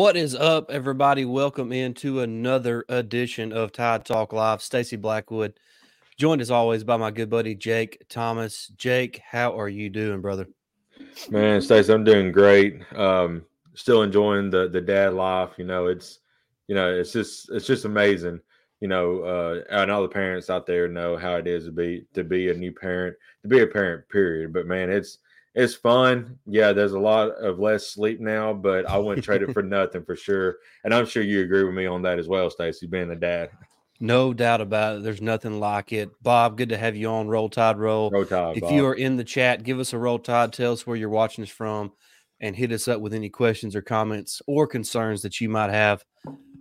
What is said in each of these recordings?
What is up, everybody? Welcome into another edition of Tide Talk Live. Stacy Blackwood, joined as always by my good buddy Jake Thomas. Jake, how are you doing, brother? Man, Stacy, I'm doing great. Um, still enjoying the the dad life. You know, it's you know, it's just it's just amazing. You know, uh, and all the parents out there know how it is to be to be a new parent, to be a parent. Period. But man, it's it's fun. Yeah, there's a lot of less sleep now, but I wouldn't trade it for nothing for sure. And I'm sure you agree with me on that as well, Stacy, being a dad. No doubt about it. There's nothing like it. Bob, good to have you on Roll Tide Roll. Roll Tide. If Bob. you are in the chat, give us a Roll Tide. Tell us where you're watching us from and hit us up with any questions or comments or concerns that you might have.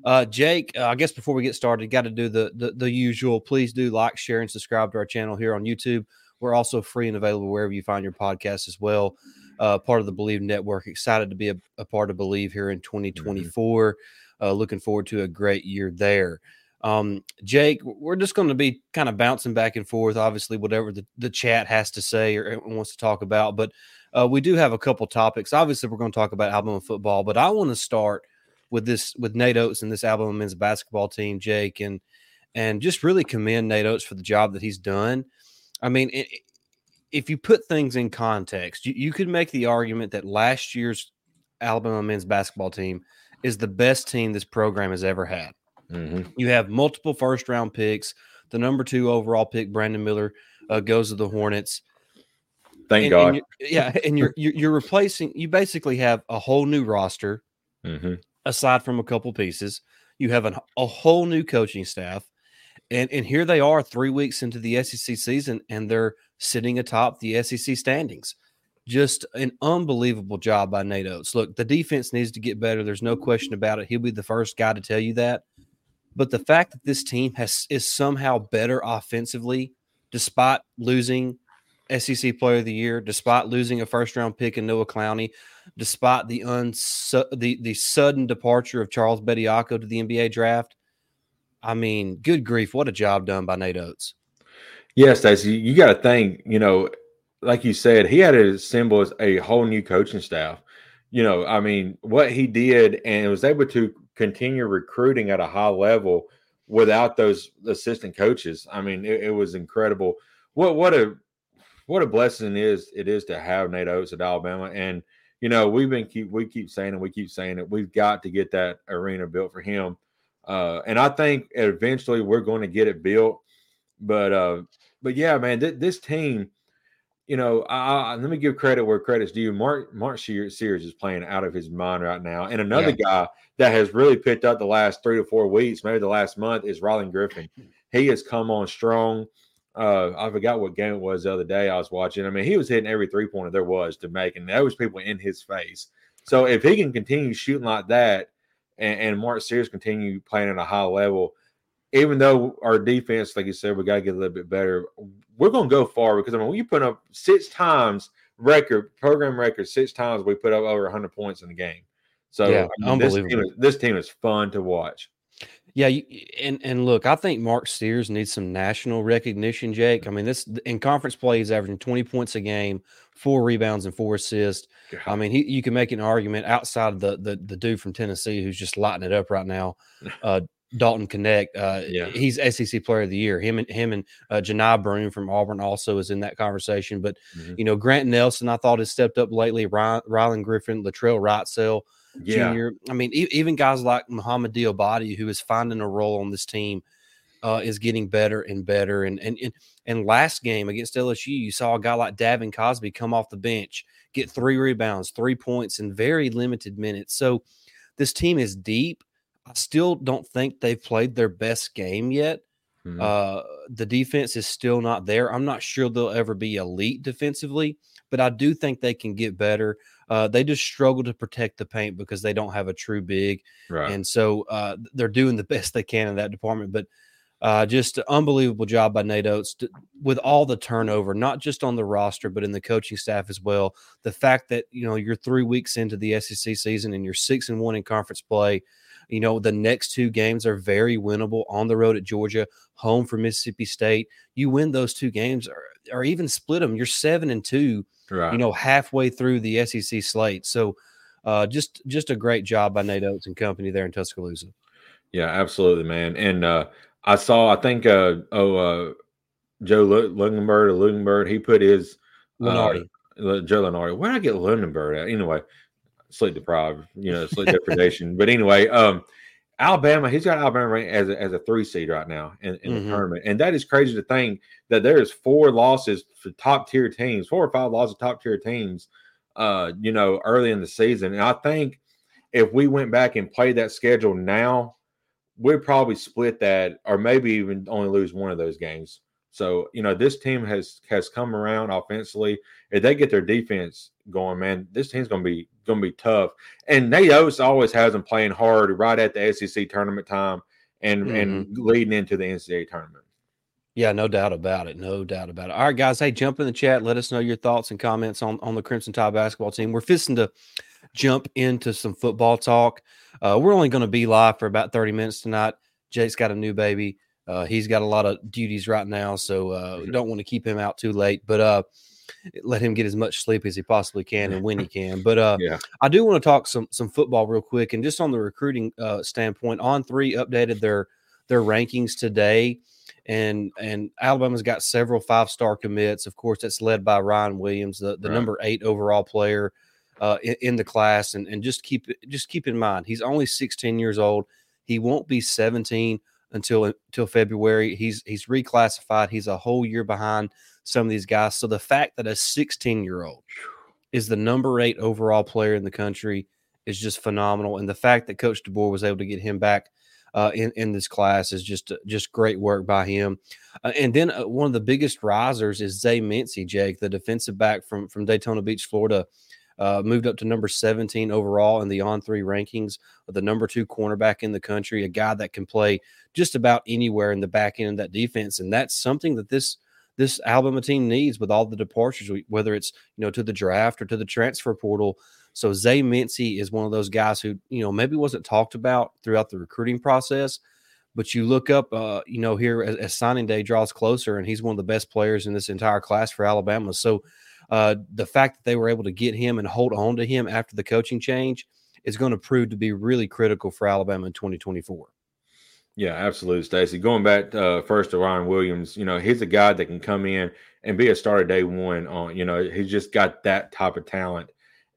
Uh, Jake, uh, I guess before we get started, got to do the, the the usual. Please do like, share, and subscribe to our channel here on YouTube. We're also free and available wherever you find your podcast as well. Uh, part of the Believe Network. Excited to be a, a part of Believe here in 2024. Uh, looking forward to a great year there. Um, Jake, we're just going to be kind of bouncing back and forth, obviously, whatever the, the chat has to say or wants to talk about. But uh, we do have a couple topics. Obviously, we're going to talk about Alabama football, but I want to start with this with Nate Oats and this Alabama men's basketball team, Jake, and and just really commend Nate Oats for the job that he's done. I mean, it, if you put things in context, you, you could make the argument that last year's Alabama men's basketball team is the best team this program has ever had. Mhm. You have multiple first round picks. The number two overall pick, Brandon Miller, uh, goes to the Hornets. Thank And- God. and yeah, and you're, you're you're replacing. You basically have a whole new roster hmm aside from a couple pieces. You have an, a whole new coaching staff, and and here they are, three weeks into the SEC season, and they're sitting atop the SEC standings. Just an unbelievable job by Nate Oats. Look, the defense needs to get better. There's no question about it. He'll be the first guy to tell you that. But the fact that this team has is somehow better offensively, despite losing SEC Player of the Year, despite losing a first round pick in Noah Clowney, despite the uns the the sudden departure of Charles Bediako to the NBA draft. I mean, good grief, what a job done by Nate Oats. Yes, Stacey, you got to think, you know, like you said, he had to assemble a whole new coaching staff. You know, I mean, what he did and was able to continue recruiting at a high level without those assistant coaches. I mean, it, it was incredible. What what a what a blessing it is it is to have Nate Oats at Alabama. And you know, we've been keep we keep saying it, we keep saying it. We've got to get that arena built for him. Uh, and I think eventually we're going to get it built. But uh, but yeah, man, th- this team, you know, I, I, let me give credit where credit's due. Mark Mark Sears is playing out of his mind right now, and another guy that has really picked up the last three to four weeks, maybe the last month, is Rylan Griffin. He has come on strong. Uh, I forgot what game it was the other day I was watching. I mean, he was hitting every three pointer there was to make, and there was people in his face. So if he can continue shooting like that, and, and Mark Sears continue playing at a high level, even though our defense, like you said, we got to get a little bit better. We're going to go far because I mean, when you put up six times record program record, six times we put up over 100 points in the game. So Yeah, I mean, this, team is, this team is fun to watch. Yeah, you, and and look, I think Mark Sears needs some national recognition, Jake. I mean, this in conference play, he's averaging 20 points a game, four rebounds and four assists. I mean, he you can make an argument outside of the the, the dude from Tennessee who's just lighting it up right now, uh, Dalton Knecht. Uh, Yeah. he's SEC Player of the Year. Him and him and uh, Johni Broome from Auburn also is in that conversation. But Mhm. you know, Grant Nelson, I thought has stepped up lately. Ryan, Rylan Griffin, Latrell Wrightsell. yeah, Junior. I mean, e- even guys like Mouhamed Dioubate, who is finding a role on this team. Uh, is getting better and better. And, and and and last game against LSU, you saw a guy like Davin Cosby come off the bench, get three rebounds, three points in very limited minutes. So this team is deep. I still don't think they've played their best game yet. Mm-hmm. Uh, the defense is still not there. I'm not sure they'll ever be elite defensively, but I do think they can get better. Uh, they just struggle to protect the paint because they don't have a true big, right. and so uh, they're doing the best they can in that department. But uh, just an unbelievable job by Nate Oats to, with all the turnover, not just on the roster, but in the coaching staff as well. The fact that you know you're three weeks into the SEC season and you're six and one in conference play. You know the next two games are very winnable on the road at Georgia, home for Mississippi State. You win those two games, or, or even split them. You're seven and two. Right. You know halfway through the SEC slate. So uh, just just a great job by Nate Oats and company there in Tuscaloosa. Yeah, absolutely, man. And uh, I saw, I think, uh, oh, uh, Joe Lundenberg or Lundenberg, he put his Lunardi. Uh, Joe Lunardi. Where did I get Lundenberg at? Anyway, sleep deprived, you know, sleep deprivation. But anyway, um, Alabama, he's got Alabama as a, as a three seed right now in, in mm-hmm. the tournament. And that is crazy to think that there's four losses for top tier teams, four or five losses top tier teams, uh, you know, early in the season. And I think if we went back and played that schedule now, we'd probably split that or maybe even only lose one of those games. So, you know, this team has has come around offensively. If they get their defense going, man, this team's gonna be gonna be tough. And Nate Oats always has them playing hard right at the SEC tournament time and mm-hmm. and leading into the NCAA tournament. Yeah, no doubt about it. No doubt about it. All right, guys. Hey, jump in the chat. Let us know your thoughts and comments on, on the Crimson Tide basketball team. We're fisting to jump into some football talk. Uh, we're only going to be live for about 30 minutes tonight. Jake's got a new baby. Uh, he's got a lot of duties right now, so uh, don't want to keep him out too late. But uh, let him get as much sleep as he possibly can and when he can. But uh, yeah. I do want to talk some some football real quick, and just on the recruiting uh, standpoint, On3 updated their their rankings today, and and Alabama's got several five star commits. Of course, that's led by Ryan Williams, the the right. number eight overall player uh, in, in, the class, and and just keep just keep in mind he's only 16 years old. He won't be 17 until until February. He's he's reclassified. He's a whole year behind some of these guys. So the fact that a 16 year old is the number eight overall player in the country is just phenomenal, and the fact that Coach DeBoer was able to get him back. Uh, in in this class is just just great work by him, uh, and then uh, one of the biggest risers is Zay Mincey, Jake, the defensive back from from Daytona Beach, Florida uh, moved up to number 17 overall in the On3 rankings, the number two cornerback in the country, a guy that can play just about anywhere in the back end of that defense. And that's something that this this Alabama team needs with all the departures, whether it's you know to the draft or to the transfer portal. So Zay Mincey is one of those guys who you know maybe wasn't talked about throughout the recruiting process, but you look up, uh, you know, here as, as signing day draws closer, and he's one of the best players in this entire class for Alabama. So uh, the fact that they were able to get him and hold on to him after the coaching change is going to prove to be really critical for Alabama in 2024. Yeah, absolutely, Stacy. Going back uh, first to Ryan Williams, you know, he's a guy that can come in and be a starter day one. On you know, he's just got that type of talent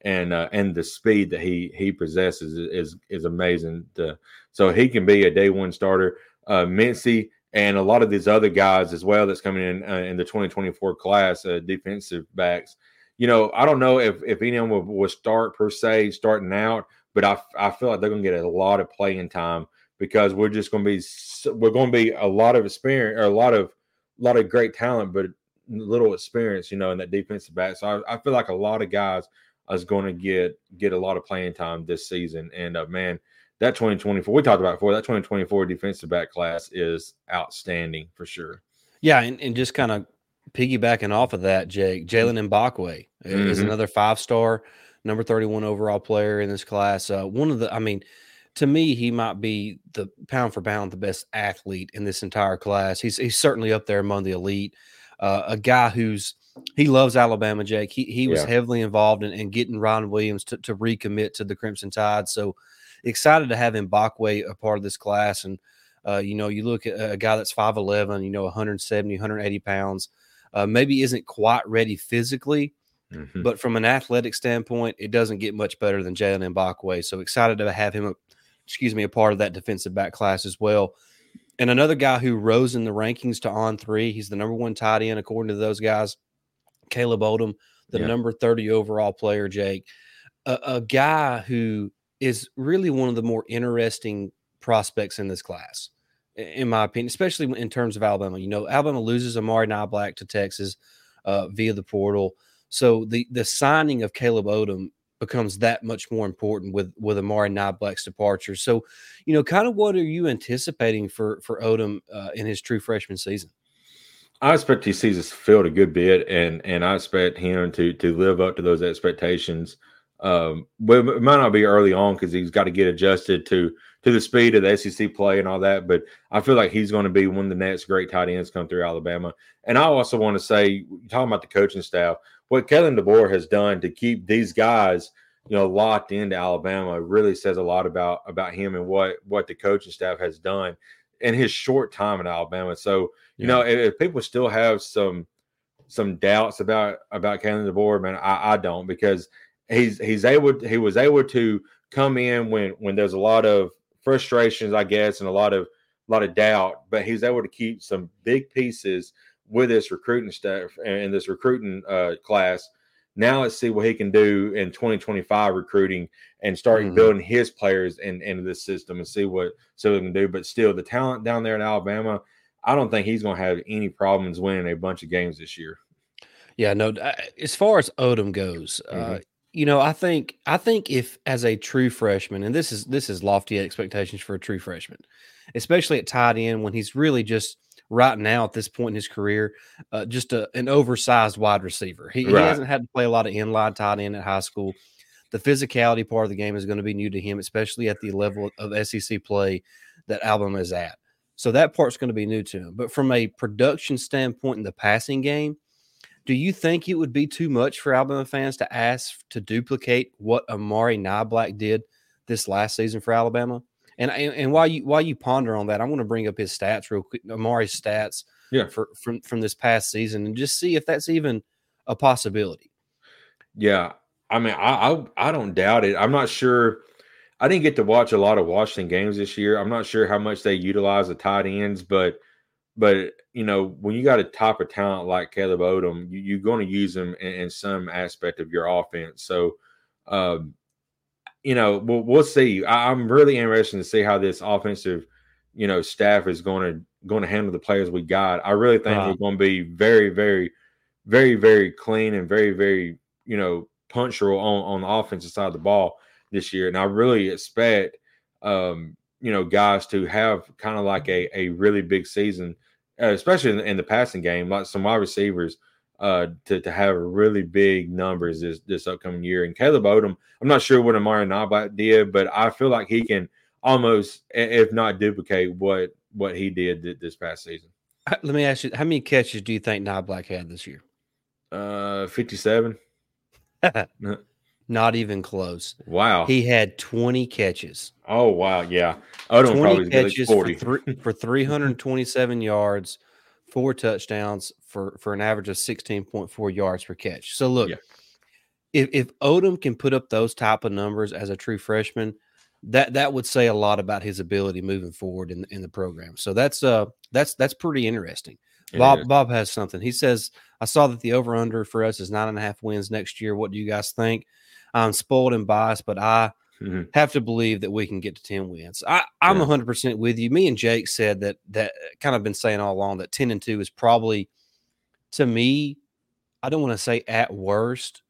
and uh, and the speed that he he possesses is is, is amazing. To, so he can be a day one starter. Uh, Mincey and a lot of these other guys as well that's coming in uh, in the 2024 class, uh, defensive backs. You know, I don't know if if any of them will, will start per se starting out, but I I feel like they're going to get a lot of playing time because we're just going to be we're going to be a lot of experience or a lot of a lot of great talent, but little experience, you know, in that defensive back. So I, I feel like a lot of guys is going to get get a lot of playing time this season. And uh, man, that 2024 we talked about before that 2024 defensive back class is outstanding for sure. Yeah, and, and just kind of piggybacking off of that, Jake Jaylen Mbakwe mm-hmm. is another five star, number 31 overall player in this class. Uh, one of the, I mean, to me, he might be the pound for pound the best athlete in this entire class. He's he's certainly up there among the elite. Uh, a guy who's he loves Alabama, Jake. He he was yeah. heavily involved in, in, getting Ron Williams to, to recommit to the Crimson Tide. So excited to have Mbakwe a part of this class. And, uh, you know, you look at a guy that's 5'11, you know, 170, 180 pounds, uh, maybe isn't quite ready physically, mm-hmm. but from an athletic standpoint, it doesn't get much better than Jaylen Mbakwe. So excited to have him, excuse me, a part of that defensive back class as well. And another guy who rose in the rankings to On3, he's the number one tight end according to those guys. Caleb Odom, the Yeah. number 30 overall player, Jake. A, a guy who is really one of the more interesting prospects in this class, in my opinion, especially in terms of Alabama. You know, Alabama loses Amari Niblack to Texas uh, via the portal. So the the signing of Caleb Odom becomes that much more important with with Amari Niblack's departure. So, you know, kind of what are you anticipating for for Odom uh, in his true freshman season? I expect he sees us field a good bit, and and I expect him to to live up to those expectations. Um, but it might not be early on because he's got to get adjusted to to the speed of the SEC play and all that. But I feel like he's going to be one of the next great tight ends come through Alabama. And I also want to say, talking about the coaching staff, what Kalen DeBoer has done to keep these guys, you know, locked into Alabama really says a lot about about him and what what the coaching staff has done in his short time in Alabama. So you know, if, if people still have some some doubts about about Kalen DeBoer, man, I, I don't because he's he's able he was able to come in when when there's a lot of frustrations, I guess, and a lot of a lot of doubt, but he's able to keep some big pieces with this recruiting staff and this recruiting uh, class. Now let's see what he can do in 2025 recruiting and starting Mhm. building his players in, into this system and see what so he can do. But still, the talent down there in Alabama, I don't think he's going to have any problems winning a bunch of games this year. Yeah, no. uh, As far as Odom goes, uh, Mhm. You know, I think I think if as a true freshman, and this is this is lofty expectations for a true freshman, especially at tight end when he's really just right now at this point in his career, uh, just a, an oversized wide receiver. He, he hasn't had to play a lot of inline tight end at high school. The physicality part of the game is going to be new to him, especially at the level of SEC play that Alabama is at. So that part's going to be new to him. But from a production standpoint in the passing game, do you think it would be too much for Alabama fans to ask to duplicate what Amari Black did this last season for Alabama? And, and and while you while you ponder on that, I want to bring up his stats real quick, Amari's stats Yeah. for from from this past season, and just see if that's even a possibility. Yeah, I mean, I, I I don't doubt it. I'm not sure. I didn't get to watch a lot of Washington games this year. I'm not sure how much they utilize the tight ends, but but you know when you got a type of talent like Caleb Odom, you, you're going to use them in, in some aspect of your offense. So, um, you know, we'll, we'll see. I, I'm really interested to see how this offensive, you know, staff is going to going to handle the players we got. I really think Right. they're going to be very, very, very, very clean and very, very, you know, punctual on on the offensive side of the ball this year. And I really expect, um, you know, guys to have kind of like a a really big season, uh, especially in, in the passing game, like some wide receivers. Uh, to, to have really big numbers this this upcoming year. And Caleb Odom, I'm not sure what Amari Niblack did, but I feel like he can almost, if not duplicate, what what he did th- this past season. Let me ask you, how many catches do you think Black had this year? Uh, 57. Not even close. Wow. He had 20 catches. oh wow. Yeah. Odom 20 probably get like catches 40. for, three, for 327 yards, four touchdowns for for an average of 16.4 yards per catch. So look, Yeah. if if Odom can put up those type of numbers as a true freshman, that that would say a lot about his ability moving forward in in the program. So that's uh that's that's pretty interesting. It Bob is. Bob has something. He says, I saw that the over under for us is nine and a half wins next year. What do you guys think? I'm spoiled and biased, but I Mhm. have to believe that we can get to 10 wins. I, I'm Yeah. 100% with you. Me and Jake said that, that kind of been saying all along that 10 and 2 is probably, to me, I don't want to say at worst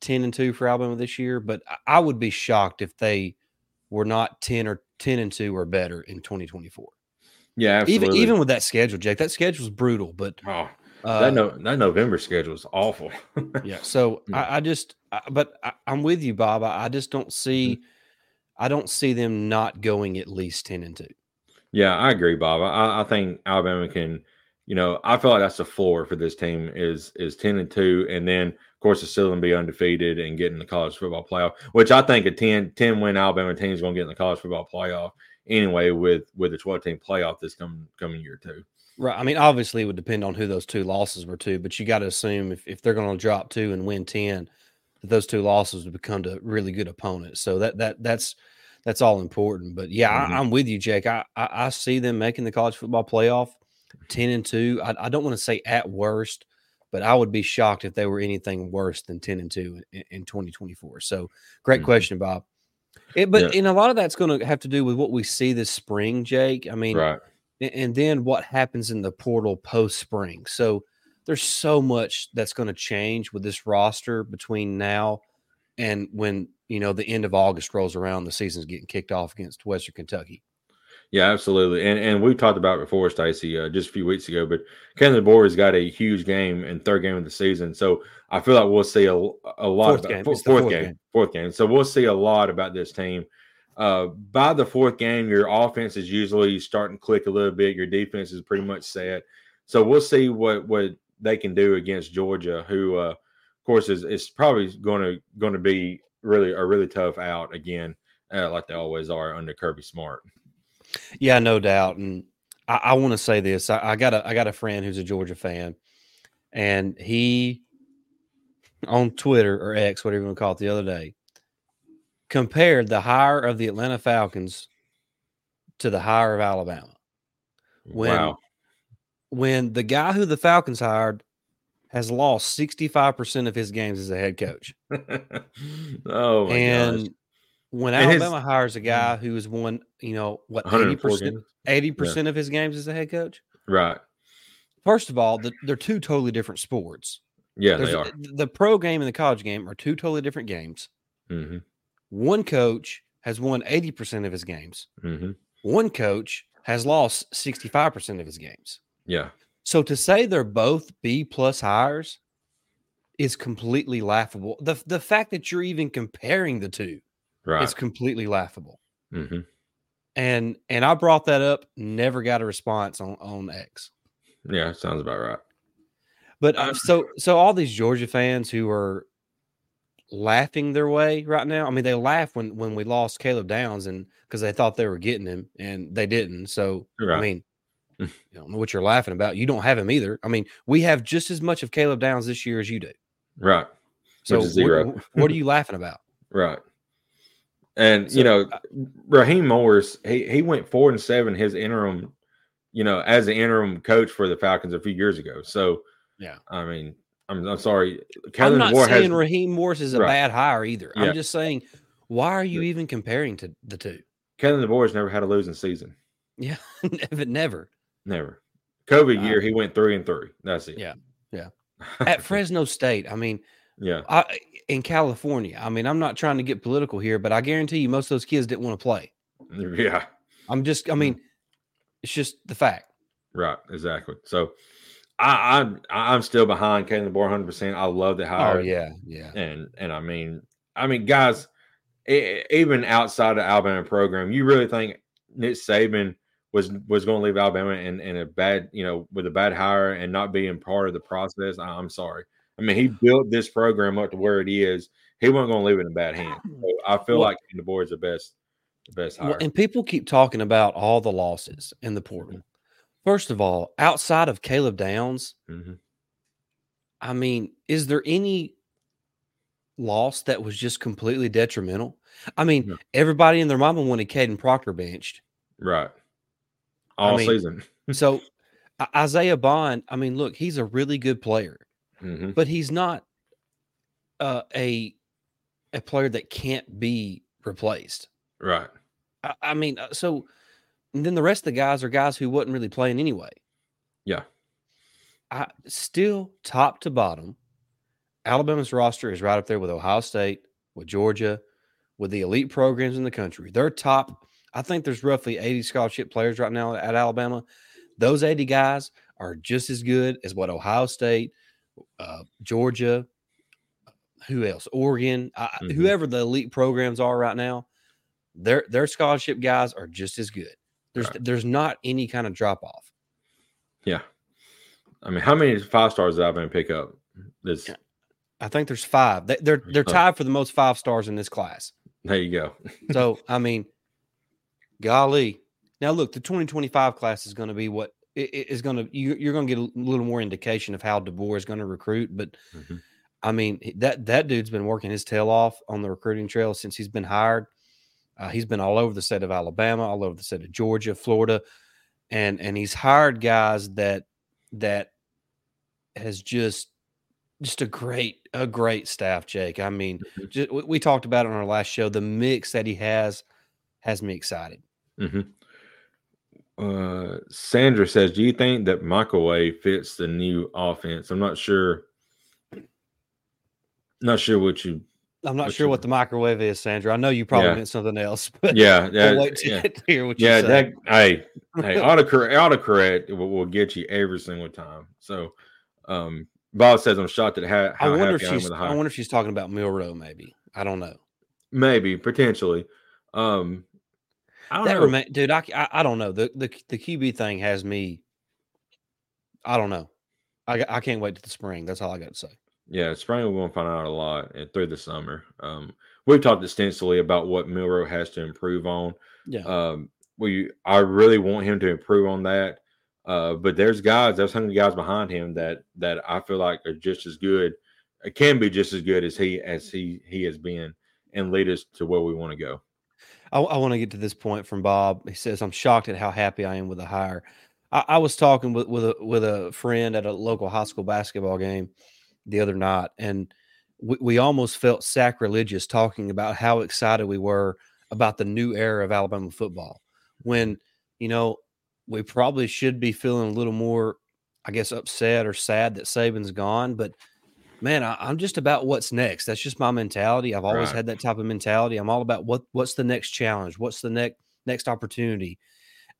10 and 2 for Alabama this year, but I- I would be shocked if they were not 10 or 10 and 2 or better in 2024. Yeah, absolutely. Even even with that schedule, Jake, that schedule is brutal, but oh, uh, that no that November schedule is awful. yeah. So. I, I just, I, but I, I'm with you, Bob. I, I just don't see, Mm-hmm. I don't see them not going at least 10 and 2. Yeah, I agree, Bob. I, I think Alabama can, you know, I feel like that's the floor for this team is is ten and two, and then of course it's still gonna be undefeated and get in the college football playoff, which I think a 10, 10 win Alabama team is gonna get in the college football playoff anyway with with the twelve team playoff this coming coming year too. Right. I mean, obviously, it would depend on who those two losses were to, but you got to assume if, if they're going to drop two and win ten, that those two losses would become to really good opponents. So that that that's that's all important. But yeah, Mhm. I, I'm with you, Jake. I, I I see them making the college football playoff, ten and two. I, I don't want to say at worst, but I would be shocked if they were anything worse than ten and two in, in 2024. So great Mhm. question, Bob. It, but Yeah. and a lot of that's going to have to do with what we see this spring, Jake. I mean, right. And then what happens in the portal post spring. So there's so much that's going to change with this roster between now and when you know the end of August rolls around, the season's getting kicked off against Western Kentucky. Yeah, absolutely. And and we've talked about it before, Stacy, uh, just a few weeks ago. But DeBoer has got a huge game and third game of the season, so I feel like we'll see a, a lot. Fourth about, game. four- It's the fourth, fourth game, game. Fourth game. So we'll see a lot about this team. Uh, by the fourth game, your offense is usually starting to click a little bit. Your defense is pretty much set. So we'll see what what they can do against Georgia, who, uh, of course, is is probably going to going to be really a really tough out again, uh, like they always are under Kirby Smart. Yeah, no doubt. And I, I want to say this: I, I got a I got a friend who's a Georgia fan, and he on Twitter or X, whatever you want to call it, the other day compared the hire of the Atlanta Falcons to the hire of Alabama. When wow. when the guy who the Falcons hired has lost 65% of his games as a head coach. oh my and gosh. when And his- Alabama hires a guy who has won, you know, what 80%, 80% of his games as a head coach. Right. First of all, the, they're two totally different sports. Yeah, There's they are. the pro game and the college game are two totally different games. hmm One coach has won 80% of his games. hmm One coach has lost 65% of his games. Yeah. So to say they're both B plus hires is completely laughable. The the fact that you're even comparing the two Right. is completely laughable. hmm And and I brought that up, never got a response on on X. Yeah, sounds about right. But uh, so so all these Georgia fans who are laughing their way right now. I mean, they laugh when when we lost Caleb Downs and because they thought they were getting him and they didn't. So I mean, mm. I don't know what you're laughing about. You don't have him either. I mean, we have just as much of Caleb Downs this year as you do. Right. So zero. What, what are you laughing about? Right. And So, you know, Raheem Morris, he he went four and seven his interim, you know, as an interim coach for the Falcons a few years ago. So Yeah. I mean, I'm I'm sorry. I'm not DeBoer saying has Raheem Morris is a Right. bad hire either. Yeah. I'm just saying, why are you even comparing to the two? Kalen DeBoer has never had a losing season. Yeah, but never. Never. COVID Uh, year, he went three and three. That's it. Yeah, yeah. At Fresno State, I mean, yeah. I, in California, I mean, I'm not trying to get political here, but I guarantee you most of those kids didn't want to play. Yeah. I'm just, Mm. I mean, it's just the fact. Right, exactly. So I, I'm I'm still behind Kalen DeBoer 100. percent I love the hire. Oh yeah, yeah. and and I mean, I mean, guys, e- even outside of Alabama program, you really think Nick Saban was was going to leave Alabama in, in a bad, you know, with a bad hire and not being part of the process? I, I'm sorry. I mean, he built this program up to where it is. He wasn't going to leave it in bad hands. So I feel Well- like DeBoer is the best, the best hire. Well, and people keep talking about all the losses in the portal. First of all, outside of Caleb Downs, Mhm. I mean, is there any loss that was just completely detrimental? I mean, No. everybody and their mama wanted Kadyn Proctor benched. Right, all mean, season. So Isaiah Bond, I mean, look, he's a really good player, hmm but he's not uh, a a player that can't be replaced. Right, I, I mean, uh, so and then the rest of the guys are guys who wasn't really playing anyway. yeah, I still top to bottom, Alabama's roster is right up there with Ohio State, with Georgia, with the elite programs in the country. They're top. I think there's roughly 80 scholarship players right now at Alabama. Those 80 guys are just as good as what Ohio State, uh, Georgia, who else? Oregon, I, Mhm. whoever the elite programs are right now, their their scholarship guys are just as good. There's there's not any kind of drop off. yeah. I mean, how many five stars did Alabama pick up? This Yeah. I think there's five. They, they're they're Oh. tied for the most five stars in this class. there you go. So I mean, golly. Now look, the 2025 class is going to be what it, is going to. You, you're going to get a little more indication of how DeBoer is going to recruit. But Mhm. I mean, that that dude's been working his tail off on the recruiting trail since he's been hired. Uh, he's been all over the state of Alabama, all over the state of Georgia, Florida, and and he's hired guys that that has just just a great a great staff, Jake. I mean, Mhm. just, we, talked about it on our last show. The mix that he has has me excited. hmm Uh, Sandra says, "Do you think that microwave fits the new offense?" I'm not sure. Not sure what you. I'm not sure what the microwave is, Sandra. I know you probably Yeah. meant something else, but Yeah, yeah, we'll wait to yeah. hear what Yeah, you say. that hey, hey, autocorrect, autocorrect will, will get you every single time. So, um, Bob says I'm shocked at how, I wonder if she's. I wonder if she's talking about Milroe. Maybe I don't know. Maybe potentially. Um, I don't That know. remain, dude. I, I I don't know. The the the QB thing has me. I don't know. I I can't wait to the spring. That's all I got to say. Yeah, spring we're going to find out a lot and through the summer. Um, we've talked extensively about what Milroe has to improve on. Yeah. Um, we I really want him to improve on that. Uh, but there's guys, there's hungry guys behind him that that I feel like are just as good, uh, can be just as good as he as he he has been, and lead us to where we want to go. I, I want to get to this point from Bob. He says, "I'm shocked at how happy I am with the hire." I, I was talking with with a with a friend at a local high school basketball game the other night, and we, we almost felt sacrilegious talking about how excited we were about the new era of Alabama football. When you know we probably should be feeling a little more, I guess, upset or sad that Saban's gone, but. Man, I, I'm just about what's next. That's just my mentality. I've always Right. had that type of mentality. I'm all about what what's the next challenge, what's the next next opportunity,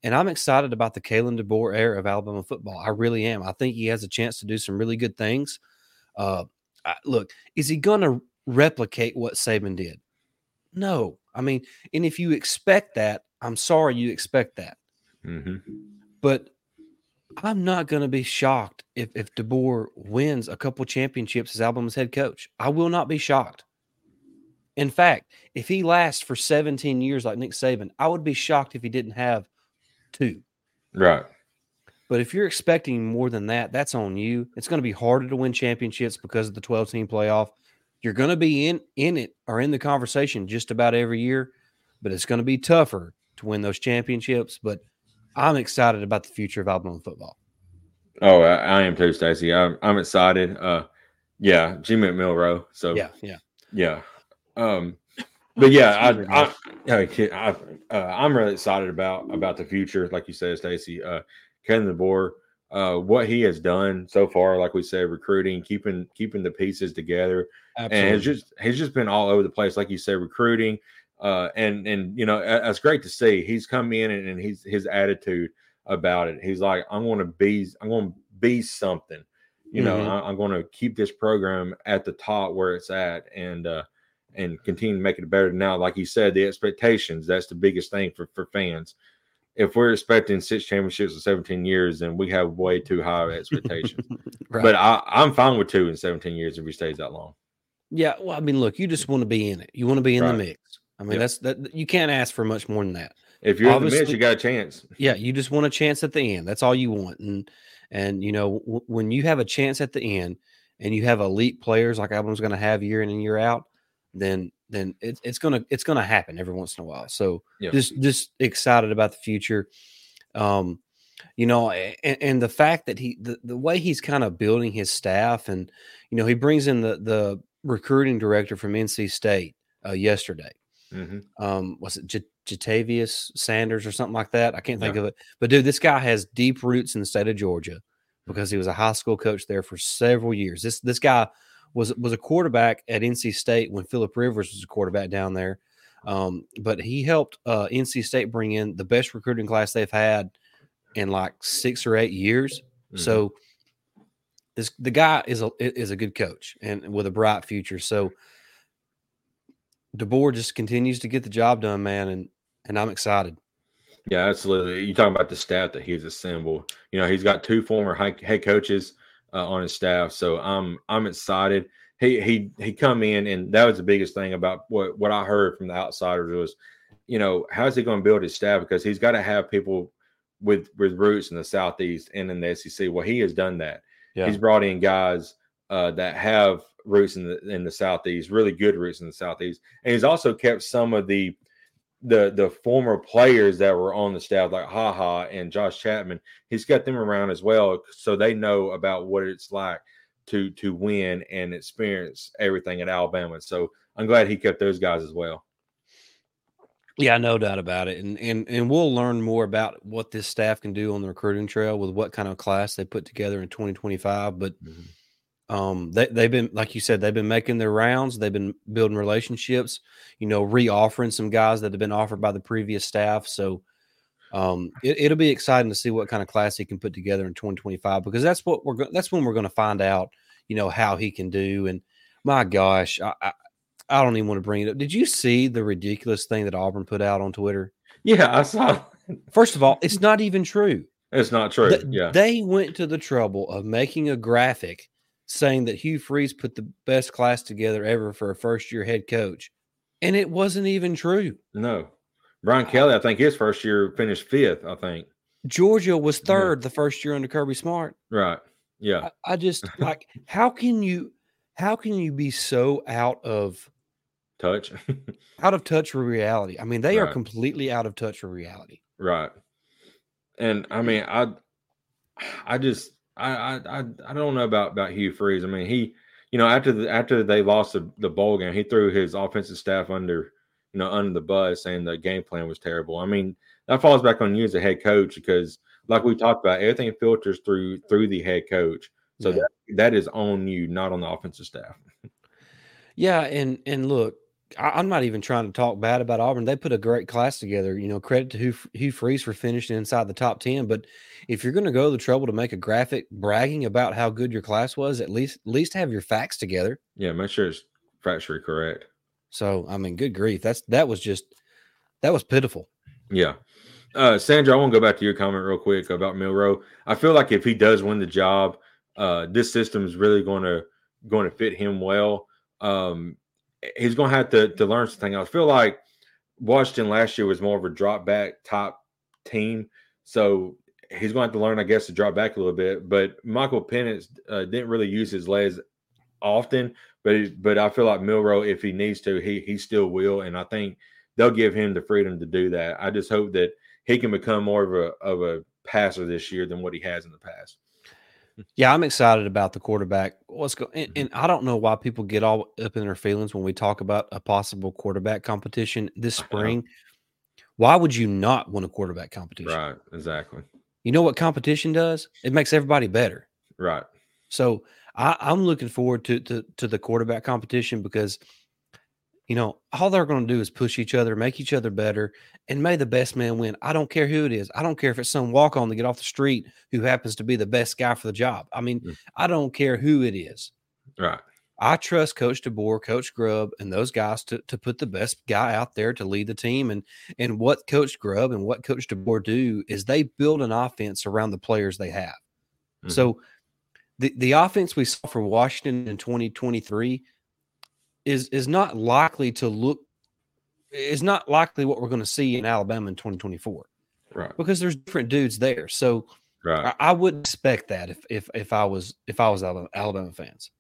and I'm excited about the Kalen DeBoer era of Alabama football. I really am. I think he has a chance to do some really good things. Uh, I, look, is he going to replicate what Saban did? No. I mean, and if you expect that, I'm sorry you expect that. hmm But I'm not going to be shocked if if DeBoer wins a couple championships as Alabama's head coach. I will not be shocked. In fact, if he lasts for 17 years like Nick Saban, I would be shocked if he didn't have two. Right. But if you're expecting more than that, that's on you. It's going to be harder to win championships because of the 12 team playoff. You're going to be in in it or in the conversation just about every year, but it's going to be tougher to win those championships. But I'm excited about the future of Alabama football. Oh, I, I am too, Stacy. I'm I'm excited. Uh, yeah, Jimmy Milroe. So Yeah, yeah. Yeah. Um, but yeah, I, I, I, I uh, I'm really excited about about the future, like you said, Stacy. Uh, Kevin DeBoer, uh, what he has done so far, like we said, recruiting, keeping keeping the pieces together, and it's just he's just been all over the place, like you said, recruiting. Uh, and and you know, it's great to see. He's come in and, and he's his attitude about it. He's like, I'm going to be, I'm going to be something. You know, Mhm. I, I'm going to keep this program at the top where it's at, and uh, and continue to make it better. Now, like you said, the expectations, that's the biggest thing for, for fans. If we're expecting six championships in 17 years, then we have way too high of expectations. right. But I, I'm fine with two in 17 years if he stays that long. yeah, well, I mean, look, you just want to be in it. You want to be in the mix. I mean, Yep. that's that. You can't ask for much more than that. If you're in the Obviously- midst, you got a chance. Yeah, you just want a chance at the end. That's all you want. And and you know w- when you have a chance at the end, and you have elite players like Alabama's going to have year in and year out, then then it's it's gonna it's gonna happen every once in a while. So Yeah. just just excited about the future. Um, you know, and, and the fact that he the, the way he's kind of building his staff, and you know, he brings in the the recruiting director from NC State uh, yesterday hmm um was it J- Jatavius Sanders or something like that? I can't think Yeah. of it. But dude, this guy has deep roots in the state of Georgia because he was a high school coach there for several years. This this guy was was a quarterback at NC State when Philip Rivers was a quarterback down there. Um, but he helped uh, NC State bring in the best recruiting class they've had in like six or eight years. Mhm. So this the guy is a is a good coach and with a bright future. So DeBoer just continues to get the job done, man, and and I'm excited. Yeah, absolutely. You talking about the staff that he's assembled. You know, he's got two former head coaches uh, on his staff, so I'm I'm excited. He he he come in, and that was the biggest thing about what what I heard from the outsiders was, you know, how's he going to build his staff because he's got to have people with with roots in the southeast and in the SEC. Well, he has done that. Yeah. He's brought in guys uh, that have roots in the in the southeast, really good roots in the southeast, and he's also kept some of the the the former players that were on the staff, like Ha Ha and Josh Chapman, he's got them around as well, so they know about what it's like to to win and experience everything at Alabama. So I'm glad he kept those guys as well. Yeah, no doubt about it. And and and we'll learn more about what this staff can do on the recruiting trail with what kind of class they put together in 2025. But mm-hmm. Um they, they've been like you said, they've been making their rounds, they've been building relationships, you know, re-offering some guys that have been offered by the previous staff. So um it, will be exciting to see what kind of class he can put together in 2025 because that's what we're going that's when we're going to find out, you know, how he can do. And my gosh, I, I I don't even want to bring it up. Did you see the ridiculous thing that Auburn put out on Twitter? Yeah, I saw. First of all, it's not even true. It's not true. Th- yeah. They went to the trouble of making a graphic saying that Hugh Freeze put the best class together ever for a first year head coach. And it wasn't even true. No. Brian uh, Kelly, I think his first year finished fifth, I think. Georgia was mm-hmm. third yeah. the first year under Kirby Smart. Right. Yeah. I, I just like how can you how can you be so out of touch out of touch with reality i mean they right. are completely out of touch with reality right and i mean i i just I, I i don't know about about hugh freeze. I mean he you know after the after they lost the, the bowl game he threw his offensive staff under you know under the bus saying the game plan was terrible. I mean that falls back on you as a head coach because like we talked about everything filters through through the head coach. So yeah. that, that is on you not on the offensive staff. Yeah and and look I, am not even trying to talk bad about Auburn. They put a great class together. You know, credit to Hugh, Hugh Freeze for finishing inside the top 10. But if you're going to go the trouble to make a graphic bragging about how good your class was, at least at least have your facts together. Yeah, make sure it's factually correct. So, I mean, good grief. That's that was just that was pitiful. Yeah. Uh, Sandra, I want to go back to your comment real quick about Milroe. I feel like if he does win the job, uh, this system is really going to going to fit him well. Um, he's going to have to to learn something. I feel like Washington last year was more of a drop back top team, so he's going to have to learn, I guess, to drop back a little bit. But Michael Penix uh, didn't really use his legs often, but but I feel like Milroe, if he needs to, he he still will, and I think they'll give him the freedom to do that. I just hope that he can become more of a of a passer this year than what he has in the past. Yeah, I'm excited about the quarterback. What's going and, mm-hmm. and, I don't know why people get all up in their feelings when we talk about a possible quarterback competition this spring. Why would you not want a quarterback competition? Right, exactly. You know what competition does? It makes everybody better. Right. So I, I'm looking forward to, to to the quarterback competition because you know, all they're going to do is push each other, make each other better, and may the best man win. I don't care who it is. I don't care if it's some walk on to get off the street who happens to be the best guy for the job. I mean, mm. I don't care who it is. Right. I trust Coach DeBoer, Coach Grubb, and those guys to, to put the best guy out there to lead the team. And and what Coach Grubb and what Coach DeBoer do is they build an offense around the players they have. Mm-hmm. So the, the offense we saw for Washington in 2023 is is not likely to look is not likely what we're going to see in Alabama in 2024. Right. Because there's different dudes there. So right. I, I wouldn't expect that if if if I was if I was Alabama fans.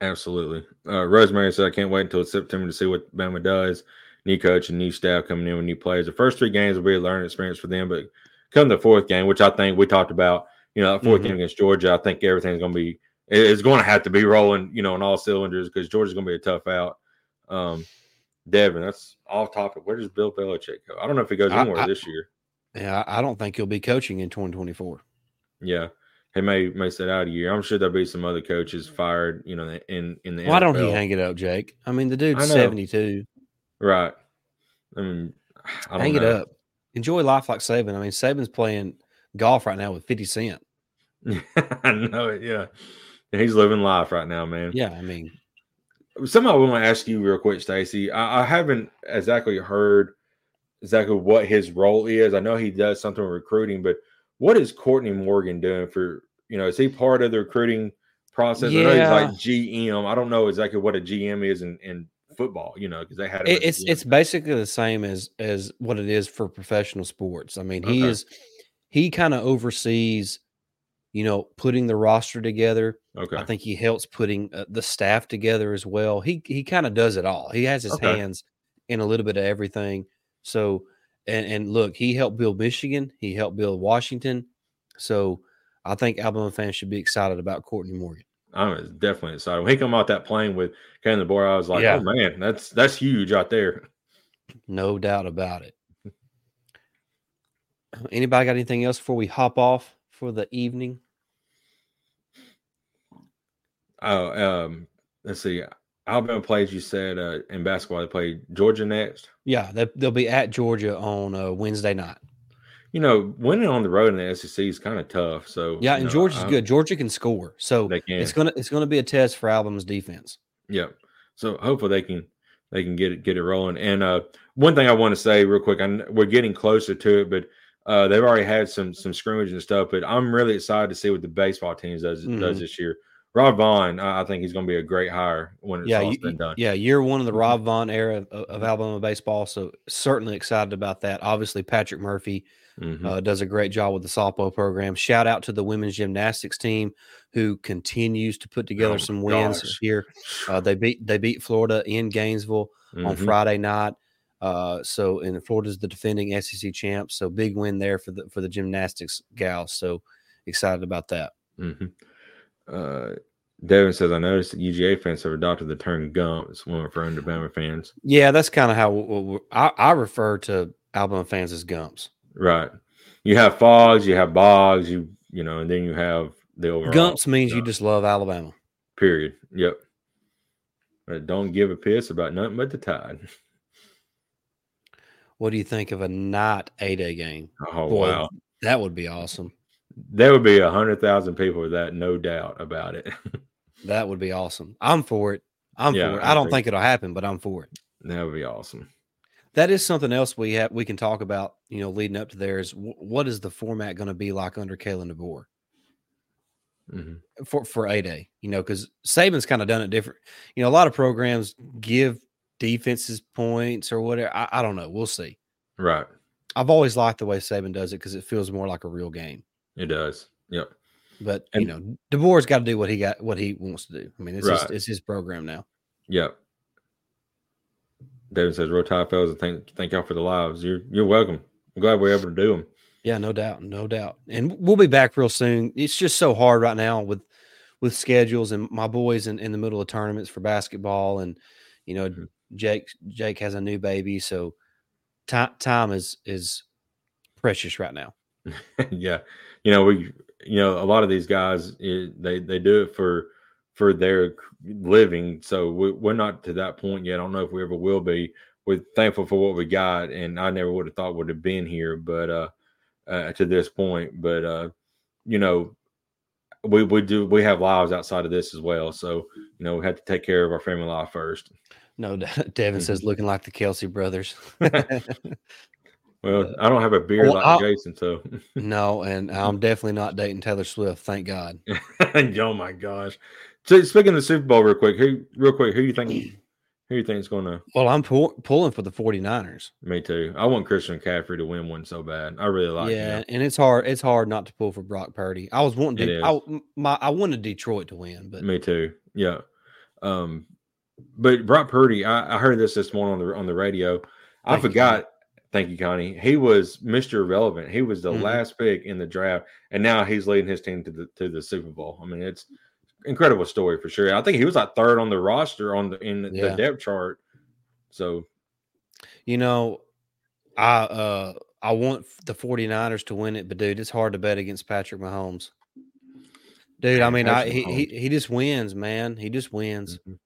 Absolutely. Uh, Rosemary said, I can't wait until September to see what Bama does. New coach and new staff coming in with new players. The first three games will be a learning experience for them, but come the fourth game, which I think we talked about, you know, that 4th mm-hmm. game against Georgia, I think everything's going to be it's going to have to be rolling, you know, on all cylinders because Georgia's going to be a tough out. Um, Devin, that's off topic. Where does Bill Belichick go? I don't know if he goes anywhere I, I, this year. Yeah, I don't think he'll be coaching in 2024. Yeah, he may may sit out a year. I'm sure there'll be some other coaches fired. You know, in in the. Why NFL. don't he hang it up, Jake? I mean, the dude's 72. Right. I mean, I hang know. it up. Enjoy life like Saban. I mean, Saban's playing golf right now with 50 Cent. I know it. Yeah. He's living life right now, man. Yeah, I mean, something I want to ask you real quick, Stacy. I, I, haven't exactly heard exactly what his role is. I know he does something with recruiting, but what is Courtney Morgan doing for? You know, is he part of the recruiting process? Yeah. I know he's like GM. I don't know exactly what a GM is in, in football. You know, because they had it's it's basically the same as as what it is for professional sports. I mean, he okay. is he kind of oversees you know, putting the roster together. Okay. I think he helps putting uh, the staff together as well. He he kind of does it all. He has his okay. hands in a little bit of everything. So, and and look, he helped build Michigan. He helped build Washington. So, I think Alabama fans should be excited about Courtney Morgan. I was definitely excited when he come out that plane with Kalen DeBoer. I was like, Yeah. oh man, that's that's huge out there. No doubt about it. Anybody got anything else before we hop off for the evening? Oh, um, let's see. Alabama plays. You said uh, in basketball they play Georgia next. Yeah, they, they'll be at Georgia on uh, Wednesday night. You know, winning on the road in the SEC is kind of tough. So Yeah, and know, Georgia's I- good. Georgia can score, so They can. it's gonna it's gonna be a test for Alabama's defense. Yep. So hopefully they can they can get it get it rolling. And uh, one thing I want to say real quick, I we're getting closer to it, but uh, they've already had some some scrimmage and stuff. But I'm really excited to see what the baseball teams does does Mhm. this year. Rob Vaughn, I think he's going to be a great hire when it's yeah, all said done. yeah, year one of the Mhm. Rob Vaughn era of, of Alabama baseball. So certainly excited about that. Obviously, Patrick Murphy Mhm. uh, does a great job with the softball program. Shout out to the women's gymnastics team who continues to put together Oh some wins gosh. here. Uh, they beat they beat Florida in Gainesville on Mhm. Friday night. Uh, so and Florida's the defending SEC champs. So big win there for the for the gymnastics gals. So excited about that. Mhm. Uh, Devin says, I noticed that UGA fans have adopted the term gump. It's one for Alabama fans. Yeah, that's kind of how I refer to Alabama fans as gumps. Right. You have fogs, you have bogs, you you know, and then you have the overall. Gumps means you just love Alabama. Period. Yep. But don't give a piss about nothing but the tide. What do you think of a night A day game? Oh Boy, wow. That would be awesome. There would be a hundred thousand people with that, no doubt about it. That would be awesome. I'm for it. I'm Yeah, for it. I I don't think- it'll happen, but I'm for it. that would be awesome. That is something else we have we can talk about. You know, leading up to there is wh- what is the format going to be like under Kalen DeBoer Mhm. for for a day? You know, because Saban's kind of done it different. You know, a lot of programs give defenses points or whatever. I, I don't know. We'll see. Right. I've always liked the way Saban does it because it feels more like a real game. It does. Yep. But And- you know, DeBoer's got to do what he got, what he wants to do. I mean, it's his, it's his program now. Yep. David says, "Roll Tide fellas, and thank thank y'all for the lives. You're you're welcome. I'm glad we're able to do them. Yeah, no doubt, no doubt. And we'll be back real soon. It's just so hard right now with with schedules and my boys in, in the middle of tournaments for basketball and you know Mhm. Jake Jake has a new baby, so time time is is precious right now. yeah, you know we, you know, a lot of these guys, eh, they they do it for for their living. So we, we're not to that point yet. I don't know if we ever will be. We're thankful for what we got, and I never would have thought would have been here, but uh, uh to this point. But uh, you know, we we do we have lives outside of this as well. So you know, we have to take care of our family life first. No. Devin says looking like the Kelce brothers. Well, I don't have a beard well, like I'll- Jason, so no, and I'm definitely not dating Taylor Swift, thank God. oh my gosh. So speaking of the Super Bowl, real quick, who real quick, who you think who you think is going to? Well, I'm pull, pulling for the 49ers. Me too. I want Christian McCaffrey to win one so bad. I really like yeah, him. and it's hard. It's hard not to pull for Brock Purdy. I was wanting to. is. My, I wanted Detroit to win, but Me too. Yeah. Um, but Brock Purdy, I, I heard this this morning on the on the radio. I Thank you, forgot. Thank you, Connie. He was Mr. Irrelevant. He was the Mhm. last pick in the draft, and now he's leading his team to the to the Super Bowl. I mean, it's incredible story for sure. I think he was like third on the roster on the in the Yeah. depth chart. So you know, I uh I want the 49ers to win it, but dude, it's hard to bet against Patrick Mahomes. Dude, I mean, I, Patrick he, he Mahomes. he just wins, man. He just wins. Mhm.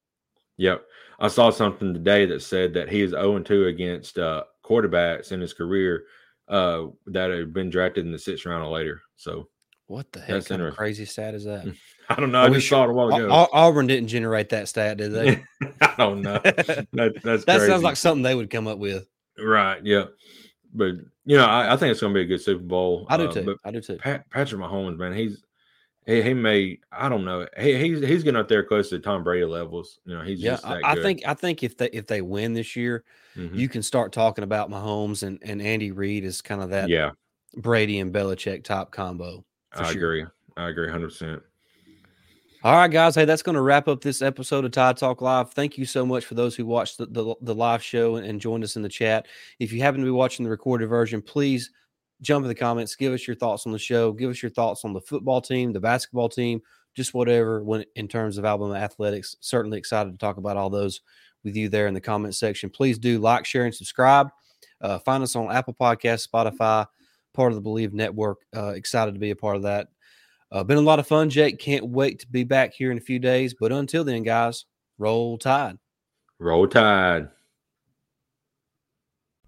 Yep. I saw something today that said that he is 0 2 against uh, quarterbacks in his career uh, that have been drafted in the sixth round or later. So What the heck That's kind of interesting. crazy stat is that? I don't know. Are I just sure- saw it a while ago. Au- Auburn didn't generate that stat, did they? I don't know. That, that's that sounds like something they would come up with. right. Yeah. But, you know, I, I think it's going to be a good Super Bowl. I do uh, too. I do too. Pat, Patrick Mahomes, man, he's. He, he may I don't know he, he's he's getting up there close to Tom Brady levels you know he's Yeah, just I, I think I think if they if they win this year, Mhm. you can start talking about Mahomes and, and Andy Reid is kind of that yeah Brady and Belichick top combo. I sure. agree I agree hundred percent All right, guys. Hey, that's going to wrap up this episode of Tide Talk Live. Thank you so much for those who watched the, the, the live show and, and joined us in the chat. If you happen to be watching the recorded version, please jump in the comments, give us your thoughts on the show, give us your thoughts on the football team, the basketball team, just whatever when in terms of Alabama athletics. Certainly excited to talk about all those with you there in the comment section. Please do like, share, and subscribe. Uh, find us on Apple Podcasts, Spotify, part of the Believe Network. Uh, excited to be a part of that. Uh, been a lot of fun, Jake. Can't wait to be back here in a few days. But until then, guys, roll tide. Roll tide.